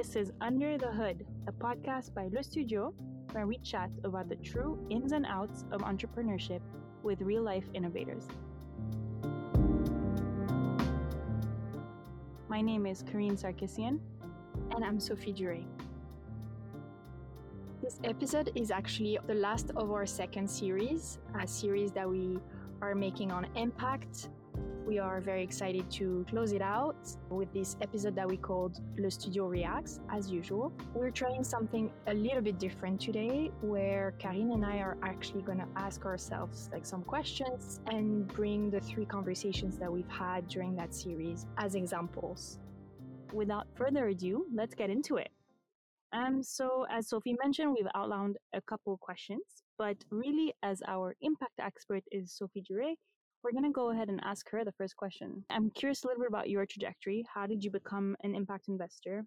This is Under the Hood, a podcast by Le Studio, where we chat about the true ins and outs of entrepreneurship with real life innovators. My name is Karine Sarkissian. And I'm Sophie Durey. This episode is actually the last of our second series, a series that we are making on impact we are very excited to close it out with this episode that we called Le Studio Reacts, as usual. We're trying something a little bit different today, where Karine and I are actually going to ask ourselves like some questions and bring the three conversations that we've had during that series as examples. Without further ado, let's get into it. Um, so as Sophie mentioned, we've outlined a couple questions, but really as our impact expert is Sophie Durey, we're going to go ahead and ask her the first question. I'm curious a little bit about your trajectory. How did you become an impact investor?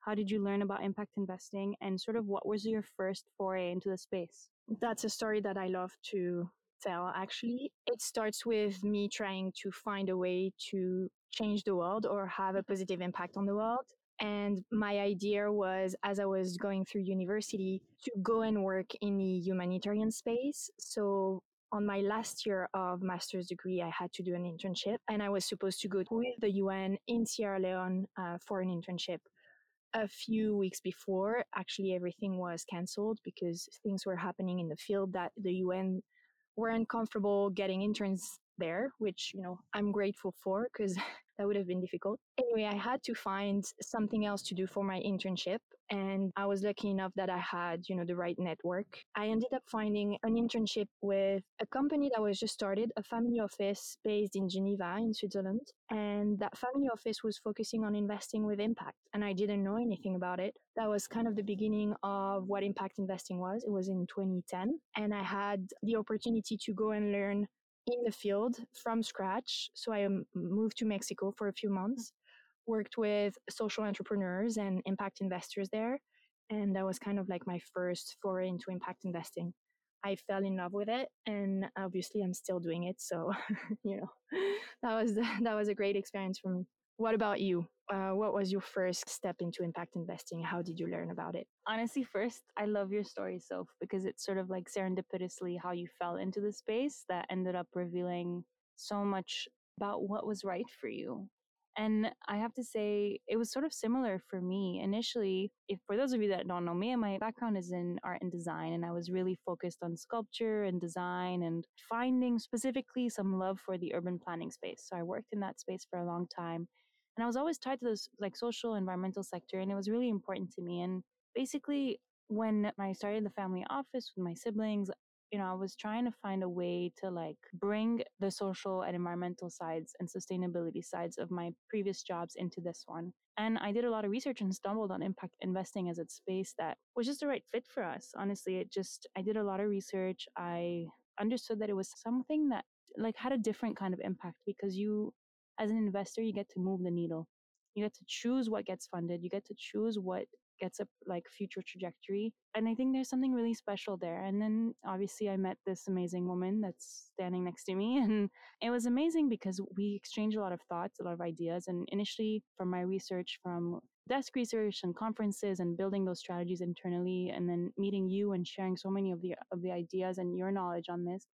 How did you learn about impact investing? And sort of what was your first foray into the space? That's a story that I love to tell, actually. It starts with me trying to find a way to change the world or have a positive impact on the world. And my idea was, as I was going through university, to go and work in the humanitarian space. So on my last year of master's degree, I had to do an internship and I was supposed to go with the UN in Sierra Leone uh, for an internship. A few weeks before, actually, everything was cancelled because things were happening in the field that the UN weren't comfortable getting interns there, which, you know, I'm grateful for because that would have been difficult. Anyway, I had to find something else to do for my internship. And I was lucky enough that I had, you know, the right network. I ended up finding an internship with a company that was just started, a family office based in Geneva in Switzerland. And that family office was focusing on investing with impact. And I didn't know anything about it. That was kind of the beginning of what impact investing was. It was in 2010. And I had the opportunity to go and learn in the field from scratch. So I um, moved to Mexico for a few mm-hmm. months, worked with social entrepreneurs and impact investors there. And that was kind of like my first foray into impact investing. I fell in love with it and obviously I'm still doing it. So, you know, that was, that was a great experience for me. What about you? Uh, what was your first step into impact investing? How did you learn about it? Honestly, first, I love your story, Soph, because it's sort of like serendipitously how you fell into the space that ended up revealing so much about what was right for you. And I have to say, it was sort of similar for me initially. If for those of you that don't know me, my background is in art and design, and I was really focused on sculpture and design and finding specifically some love for the urban planning space. So I worked in that space for a long time. And I was always tied to this like social environmental sector, and it was really important to me. And basically, when I started the family office with my siblings, you know, I was trying to find a way to like bring the social and environmental sides and sustainability sides of my previous jobs into this one. And I did a lot of research and stumbled on impact investing as a space that was just the right fit for us. Honestly, it just, I did a lot of research. I understood that it was something that like had a different kind of impact because you as an investor, you get to move the needle. You get to choose what gets funded. You get to choose what gets a like future trajectory. And I think there's something really special there. And then obviously I met this amazing woman that's standing next to me. And it was amazing because we exchanged a lot of thoughts, a lot of ideas. And initially from my research from desk research and conferences and building those strategies internally and then meeting you and sharing so many of the of the ideas and your knowledge on this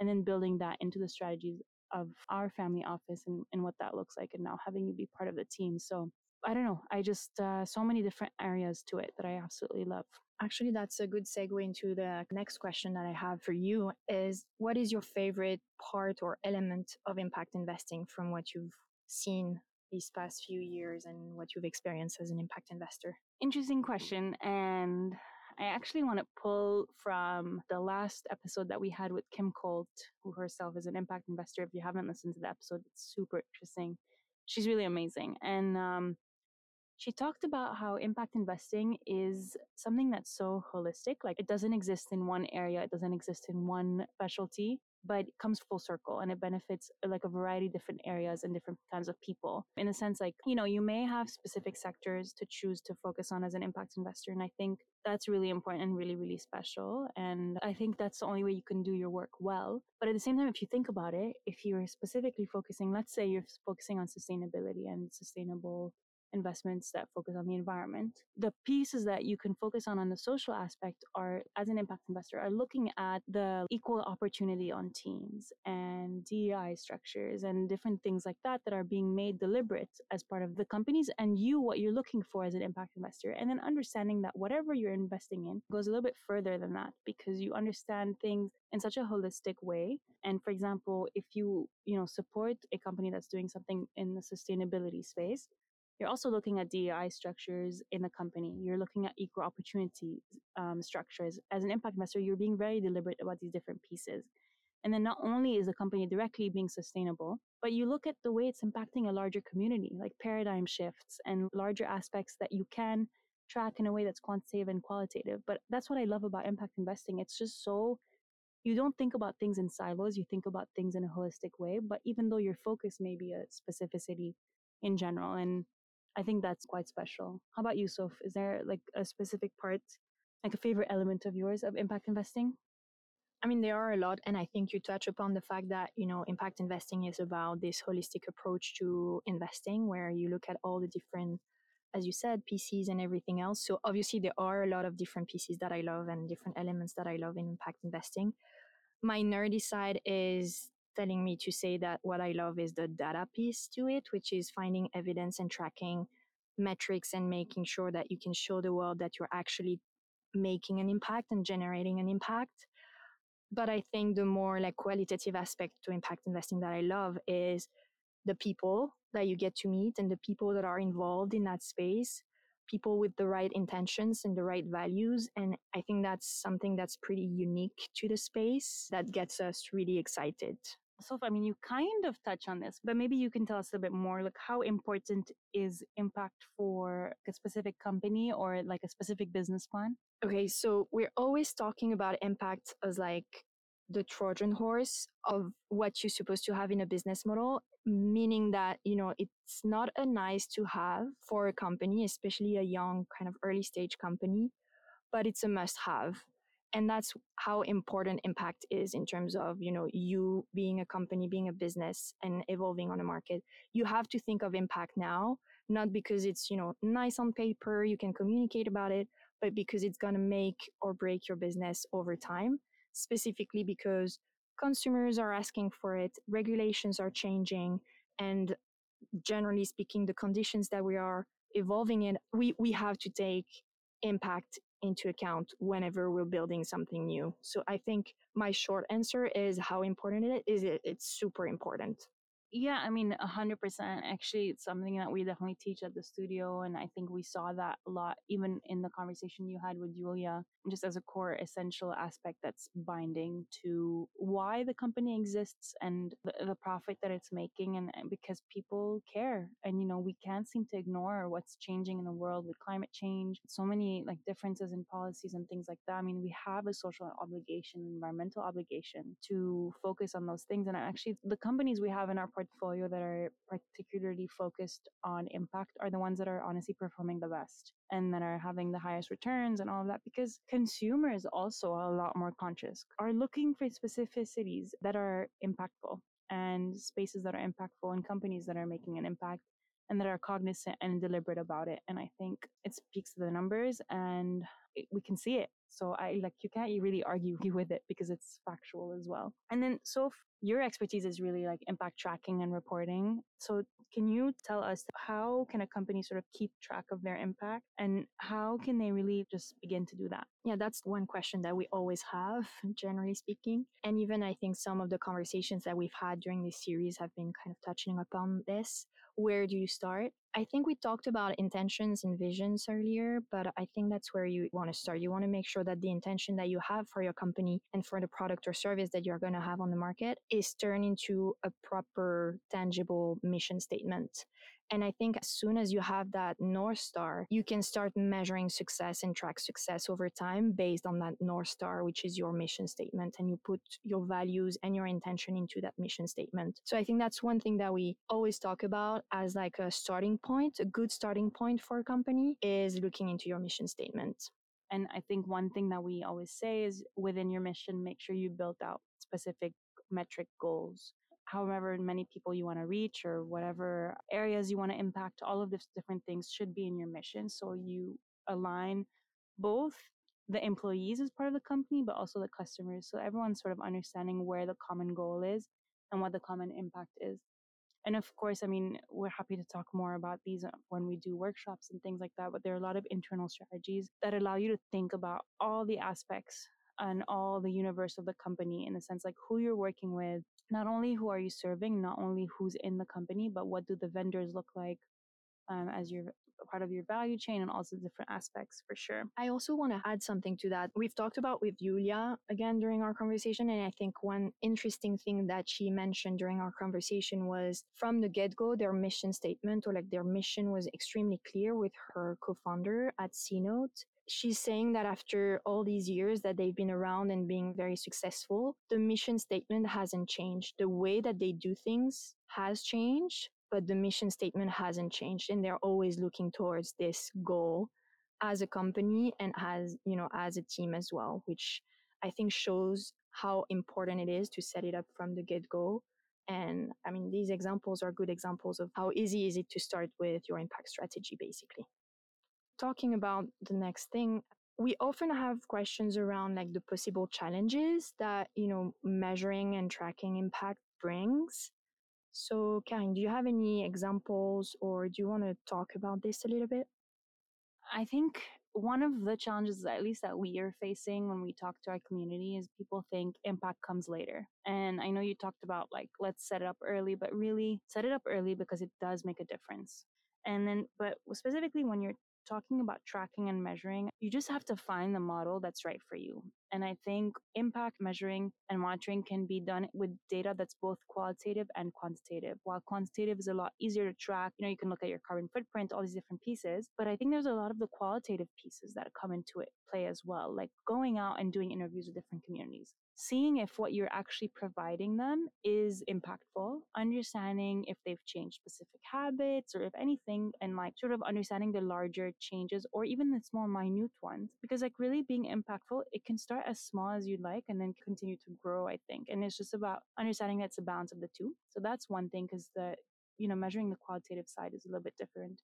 and then building that into the strategies of our family office and, and what that looks like and now having you be part of the team. So i don't know i just uh, so many different areas to it that i absolutely love. Actually that's a good segue into the next question that i have for you is what is your favorite part or element of impact investing from what you've seen these past few years and what you've experienced as an impact investor? Interesting question and I actually want to pull from the last episode that we had with Kim Colt, who herself is an impact investor. If you haven't listened to the episode, it's super interesting. She's really amazing. And um, she talked about how impact investing is something that's so holistic. Like it doesn't exist in one area, it doesn't exist in one specialty but it comes full circle and it benefits uh, like a variety of different areas and different kinds of people. In the sense like you know you may have specific sectors to choose to focus on as an impact investor and i think that's really important and really really special and i think that's the only way you can do your work well. But at the same time if you think about it if you're specifically focusing let's say you're focusing on sustainability and sustainable investments that focus on the environment. The pieces that you can focus on on the social aspect are, as an impact investor, are looking at the equal opportunity on teams and DEI structures and different things like that that are being made deliberate as part of the companies and you, what you're looking for as an impact investor. And then understanding that whatever you're investing in goes a little bit further than that because you understand things in such a holistic way. And for example, if you, you know, support a company that's doing something in the sustainability space, you're also looking at DEI structures in the company. You're looking at equal opportunity um, structures. As an impact investor, you're being very deliberate about these different pieces. And then not only is the company directly being sustainable, but you look at the way it's impacting a larger community, like paradigm shifts and larger aspects that you can track in a way that's quantitative and qualitative. But that's what I love about impact investing. It's just so you don't think about things in silos, you think about things in a holistic way. But even though your focus may be a specificity in general, and I think that's quite special. How about you, Soph? Is there like a specific part, like a favorite element of yours of impact investing? I mean, there are a lot, and I think you touch upon the fact that you know impact investing is about this holistic approach to investing, where you look at all the different, as you said, pieces and everything else. So obviously, there are a lot of different pieces that I love and different elements that I love in impact investing. My nerdy side is telling me to say that what I love is the data piece to it, which is finding evidence and tracking metrics and making sure that you can show the world that you're actually making an impact and generating an impact. But I think the more like qualitative aspect to impact investing that I love is the people that you get to meet and the people that are involved in that space people with the right intentions and the right values. And I think that's something that's pretty unique to the space that gets us really excited. So, I mean, you kind of touch on this, but maybe you can tell us a bit more like how important is impact for a specific company or like a specific business plan? Okay, so we're always talking about impact as like the Trojan horse of what you're supposed to have in a business model, meaning that, you know, it's not a nice to have for a company, especially a young kind of early stage company, but it's a must have. And that's how important impact is in terms of, you know, you being a company, being a business and evolving on a market. You have to think of impact now, not because it's, you know, nice on paper, you can communicate about it, but because it's going to make or break your business over time specifically because consumers are asking for it, regulations are changing, and generally speaking, the conditions that we are evolving in, we, we have to take impact into account whenever we're building something new. So I think my short answer is how important it is. It's super important. Yeah, I mean, 100%. Actually, it's something that we definitely teach at the studio. And I think we saw that a lot, even in the conversation you had with Julia, just as a core essential aspect that's binding to why the company exists and the, the profit that it's making. And, and because people care. And, you know, we can't seem to ignore what's changing in the world with climate change, so many like differences in policies and things like that. I mean, we have a social obligation, environmental obligation to focus on those things. And actually, the companies we have in our portfolio that are particularly focused on impact are the ones that are honestly performing the best and that are having the highest returns and all of that because consumers also are a lot more conscious are looking for specificities that are impactful and spaces that are impactful and companies that are making an impact and that are cognizant and deliberate about it. And i think it speaks to the numbers and we can see it so I like you can't really argue with it because it's factual as well. And then so your expertise is really like impact tracking and reporting. So can you tell us how can a company sort of keep track of their impact and how can they really just begin to do that? Yeah, that's one question that we always have, generally speaking. And even I think some of the conversations that we've had during this series have been kind of touching upon this. Where do you start? I think we talked about intentions and visions earlier, but I think that's where you want to start. You want to make sure that the intention that you have for your company and for the product or service that you're going to have on the market is turned into a proper, tangible mission statement. And I think as soon as you have that North Star, you can start measuring success and track success over time based on that North Star, which is your mission statement. And you put your values and your intention into that mission statement. So I think that's one thing that we always talk about as like a starting point, a good starting point for a company is looking into your mission statement. And I think one thing that we always say is within your mission, make sure you build out specific metric goals however many people you want to reach or whatever areas you want to impact, all of these different things should be in your mission. So you align both the employees as part of the company, but also the customers. So everyone's sort of understanding where the common goal is and what the common impact is. And of course, I mean, we're happy to talk more about these uh, when we do workshops and things like that. But there are a lot of internal strategies that allow you to think about all the aspects and all the universe of the company in the sense like who you're working with, not only who are you serving, not only who's in the company, but what do the vendors look like um, as you're part of your value chain and also different aspects for sure. I also want to add something to that. We've talked about with Julia again during our conversation. And I think one interesting thing that she mentioned during our conversation was from the get go, their mission statement or like their mission was extremely clear with her co founder at C-Note she's saying that after all these years that they've been around and being very successful, the mission statement hasn't changed. The way that they do things has changed, but the mission statement hasn't changed and they're always looking towards this goal as a company and as you know as a team as well which i think shows how important it is to set it up from the get-go. And i mean these examples are good examples of how easy is it to start with your impact strategy basically. Talking about the next thing we often have questions around like the possible challenges that you know measuring and tracking impact brings so, Karine, do you have any examples or do you want to talk about this a little bit? I think one of the challenges, at least that we are facing when we talk to our community, is people think impact comes later. And I know you talked about like, let's set it up early, but really set it up early because it does make a difference. And then, but specifically when you're talking about tracking and measuring, you just have to find the model that's right for you. And I think impact measuring and monitoring can be done with data that's both qualitative and quantitative. While quantitative is a lot easier to track, you know, you can look at your carbon footprint, all these different pieces. But I think there's a lot of the qualitative pieces that come into it play as well, like going out and doing interviews with different communities seeing if what you're actually providing them is impactful, understanding if they've changed specific habits or if anything, and like sort of understanding the larger changes or even the small, minute ones. Because like really being impactful, it can start as small as you'd like and then continue to grow, I think. And it's just about understanding that's a balance of the two. So that's one thing because the, you know, measuring the qualitative side is a little bit different.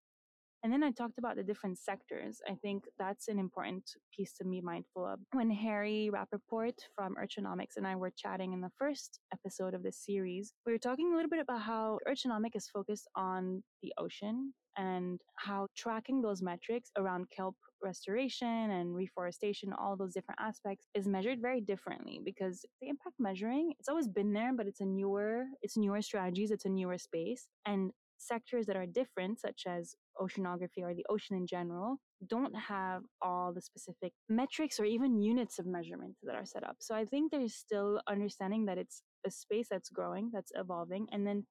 And then I talked about the different sectors. I think that's an important piece to be mindful of. When Harry Rappaport from Urchinomics and I were chatting in the first episode of this series, we were talking a little bit about how Urchinomic is focused on the ocean and how tracking those metrics around kelp restoration and reforestation, all those different aspects is measured very differently because the impact measuring, it's always been there, but it's a newer, it's newer strategies, it's a newer space. And sectors that are different, such as oceanography or the ocean in general, don't have all the specific metrics or even units of measurement that are set up. So I think there's still understanding that it's a space that's growing, that's evolving, and then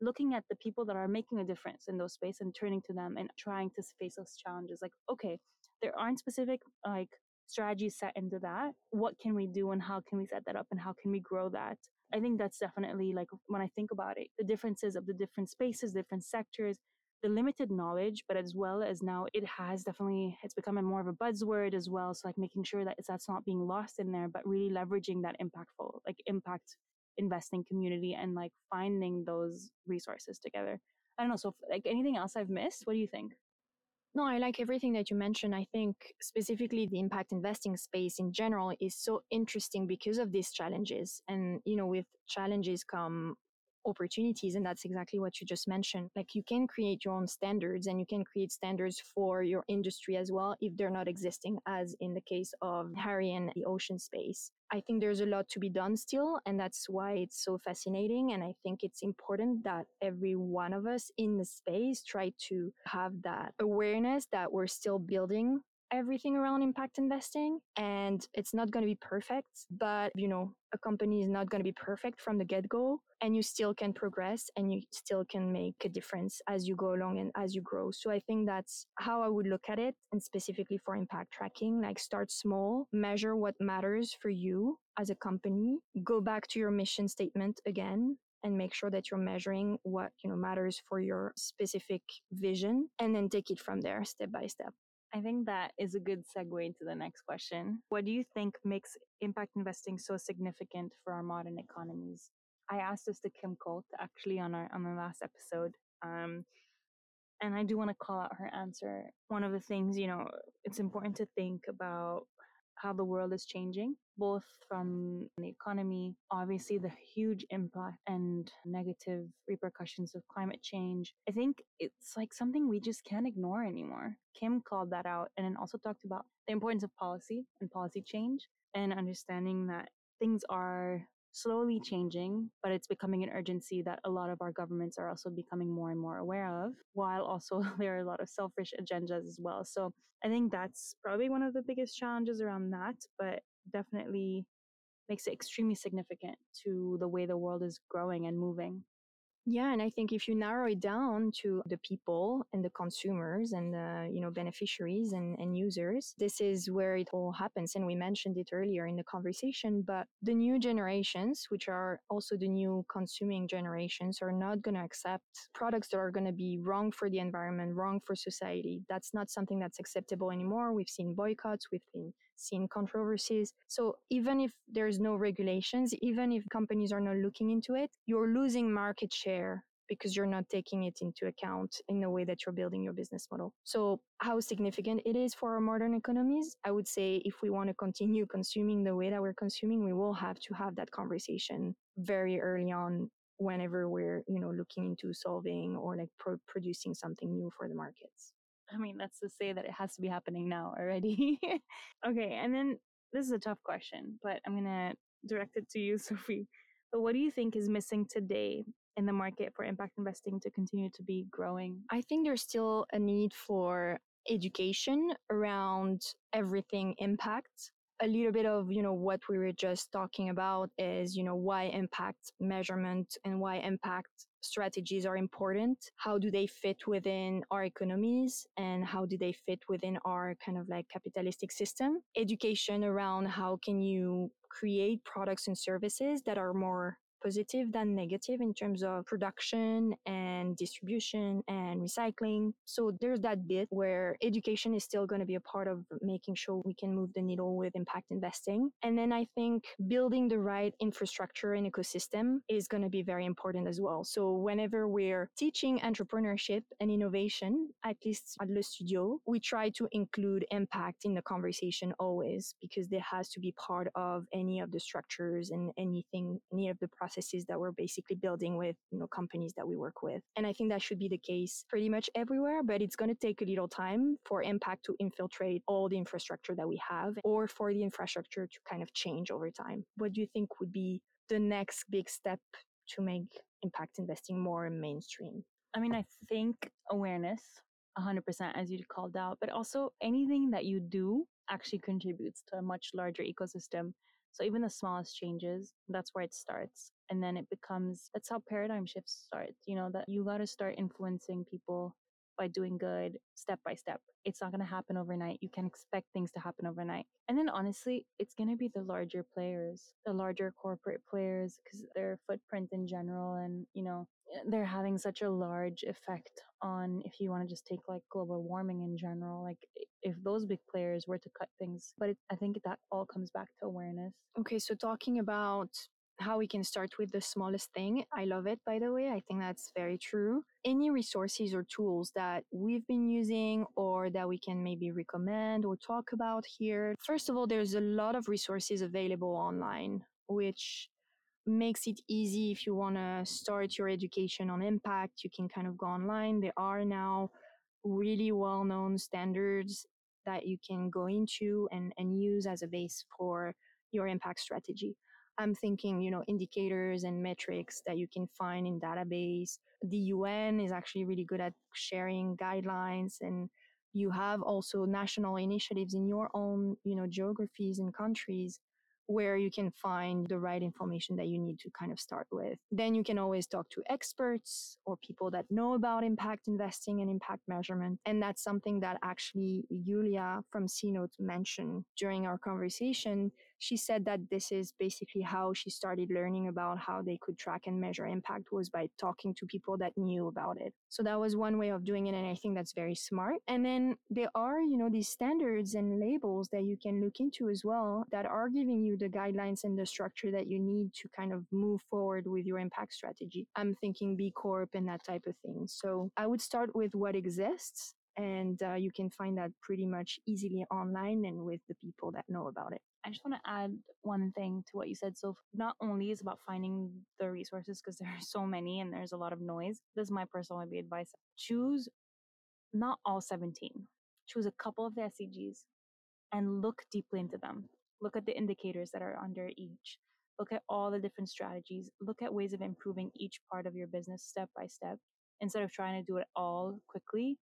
looking at the people that are making a difference in those space and turning to them and trying to face those challenges. Like, okay, there aren't specific like strategies set into that. What can we do and how can we set that up and how can we grow that? I think that's definitely like when I think about it, the differences of the different spaces, different sectors, the limited knowledge, but as well as now it has definitely it's become a more of a buzzword as well. So like making sure that that's not being lost in there, but really leveraging that impactful, like impact investing community and like finding those resources together. I don't know. So like anything else I've missed? What do you think? No, I like everything that you mentioned. I think specifically the impact investing space in general is so interesting because of these challenges. And, you know, with challenges come opportunities and that's exactly what you just mentioned. Like you can create your own standards and you can create standards for your industry as well if they're not existing as in the case of harry and the ocean space. I think there's a lot to be done still and that's why it's so fascinating and i think it's important that every one of us in the space try to have that awareness that we're still building everything around impact investing and it's not going to be perfect but you know a company is not going to be perfect from the get-go and you still can progress and you still can make a difference as you go along and as you grow. So i think that's how i would look at it and specifically for impact tracking like start small measure what matters for you as a company go back to your mission statement again and make sure that you're measuring what you know matters for your specific vision and then take it from there step by step I think that is a good segue into the next question. What do you think makes impact investing so significant for our modern economies? I asked this to Kim Colt actually on our on the last episode. Um, and I do want to call out her answer. One of the things, you know, it's important to think about how the world is changing, both from the economy, obviously the huge impact and negative repercussions of climate change. I think it's like something we just can't ignore anymore. Kim called that out and then also talked about the importance of policy and policy change and understanding that things are slowly changing, but it's becoming an urgency that a lot of our governments are also becoming more and more aware of, while also there are a lot of selfish agendas as well. So I think that's probably one of the biggest challenges around that, but definitely makes it extremely significant to the way the world is growing and moving. Yeah, and I think if you narrow it down to the people and the consumers and the you know beneficiaries and, and users, this is where it all happens. And we mentioned it earlier in the conversation, but the new generations, which are also the new consuming generations, are not going to accept products that are going to be wrong for the environment, wrong for society. That's not something that's acceptable anymore. We've seen boycotts, we've been seen controversies. So even if there's no regulations, even if companies are not looking into it, you're losing market share because you're not taking it into account in the way that you're building your business model. So how significant it is for our modern economies, I would say if we want to continue consuming the way that we're consuming, we will have to have that conversation very early on whenever we're, you know, looking into solving or like pro- producing something new for the markets. I mean, that's to say that it has to be happening now already. okay, and then this is a tough question, but I'm going to direct it to you, Sophie. But what do you think is missing today in the market for impact investing to continue to be growing? I think there's still a need for education around everything impact a little bit of you know what we were just talking about is you know why impact measurement and why impact strategies are important. How do they fit within our economies and how do they fit within our kind of like capitalistic system? Education around how can you create products and services that are more positive than negative in terms of production and distribution and recycling. So there's that bit where education is still going to be a part of making sure we can move the needle with impact investing. And then I think building the right infrastructure and ecosystem is going to be very important as well. So whenever we're teaching entrepreneurship and innovation, at least at Le Studio, we try to include impact in the conversation always because there has to be part of any of the structures and anything, any of the processes processes that we're basically building with you know companies that we work with. And i think that should be the case pretty much everywhere but it's going to take a little time for impact to infiltrate all the infrastructure that we have or for the infrastructure to kind of change over time. What do you think would be the next big step to make impact investing more mainstream? I mean i think awareness 100% as you called out but also anything that you do actually contributes to a much larger ecosystem. So even the smallest changes, that's where it starts. And then it becomes, that's how paradigm shifts start. You know, that you got to start influencing people by doing good step by step. It's not going to happen overnight. You can expect things to happen overnight. And then honestly, it's going to be the larger players, the larger corporate players, because their footprint in general and, you know, eh, they're having such a large effect on if you want to just take like global warming in general like if those big players were to cut things but it, i think that all comes back to awareness okay so talking about how we can start with the smallest thing. I love it, by the way. I think that's very true. Any resources or tools that we've been using or that we can maybe recommend or talk about here. First of all, there's a lot of resources available online, which makes it easy if you want to start your education on impact. You can kind of go online. There are now really well known standards that you can go into and, and use as a base for your impact strategy. I'm thinking, you know, indicators and metrics that you can find in database. The UN is actually really good at sharing guidelines and you have also national initiatives in your own, you know, geographies and countries where you can find the right information that you need to kind of start with. Then you can always talk to experts or people that know about impact investing and impact measurement. And that's something that actually Julia from C Note mentioned during our conversation. She said that this is basically how she started learning about how they could track and measure impact was by talking to people that knew about it. So that was one way of doing it. And I think that's very smart. And then there are, you know, these standards and labels that you can look into as well that are giving you the guidelines and the structure that you need to kind of move forward with your impact strategy. I'm thinking B Corp and that type of thing. So I would start with what exists and uh, you can find that pretty much easily online and with the people that know about it. I just want to add one thing to what you said. So, not only is about finding the resources because there are so many and there's a lot of noise. This is my personal advice. Choose not all 17. Choose a couple of the SDGs and look deeply into them. Look at the indicators that are under each. Look at all the different strategies. Look at ways of improving each part of your business step by step instead of trying to do it all quickly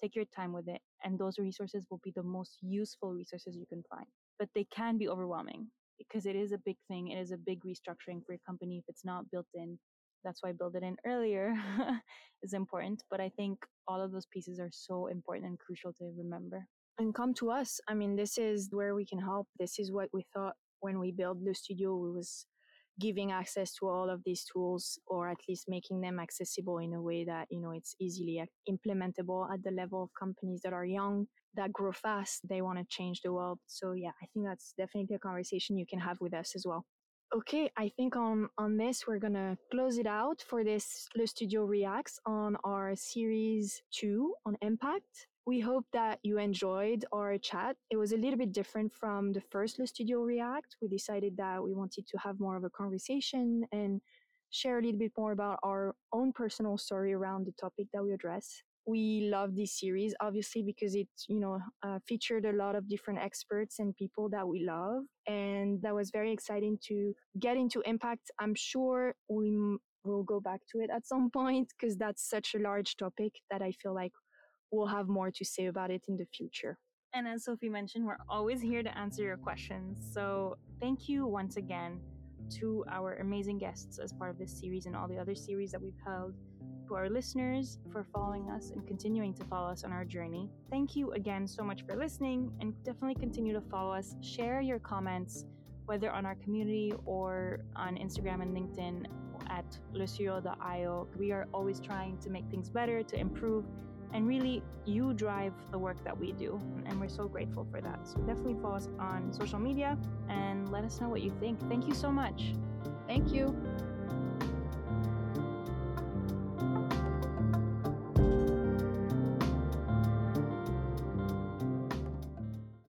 Take your time with it, and those resources will be the most useful resources you can find. But they can be overwhelming because it is a big thing. It is a big restructuring for your company if it's not built in. That's why build it in earlier is important. But I think all of those pieces are so important and crucial to remember. And come to us. I mean, this is where we can help. This is what we thought when we built the studio. It was giving access to all of these tools or at least making them accessible in a way that you know it's easily uh, implementable at the level of companies that are young that grow fast they want to change the world. So yeah i think that's definitely a conversation you can have with us as well. Okay i think on on this we're gonna close it out for this le studio reacts on our series 2 on impact we hope that you enjoyed our chat. It was a little bit different from the first Le Studio React. We decided that we wanted to have more of a conversation and share a little bit more about our own personal story around the topic that we address. We love this series, obviously, because it, you know, uh, featured a lot of different experts and people that we love. And that was very exciting to get into impact. I'm sure we will go back to it at some point because that's such a large topic that I feel like we'll have more to say about it in the future. And as Sophie mentioned, we're always here to answer your questions. So thank you once again to our amazing guests as part of this series and all the other series that we've held. To our listeners for following us and continuing to follow us on our journey. Thank you again so much for listening and definitely continue to follow us. Share your comments, whether on our community or on Instagram and LinkedIn at lestudio.io. We are always trying to make things better, to improve, and really, you drive the work that we do. And we're so grateful for that. So definitely follow us on social media and let us know what you think. Thank you so much. Thank you.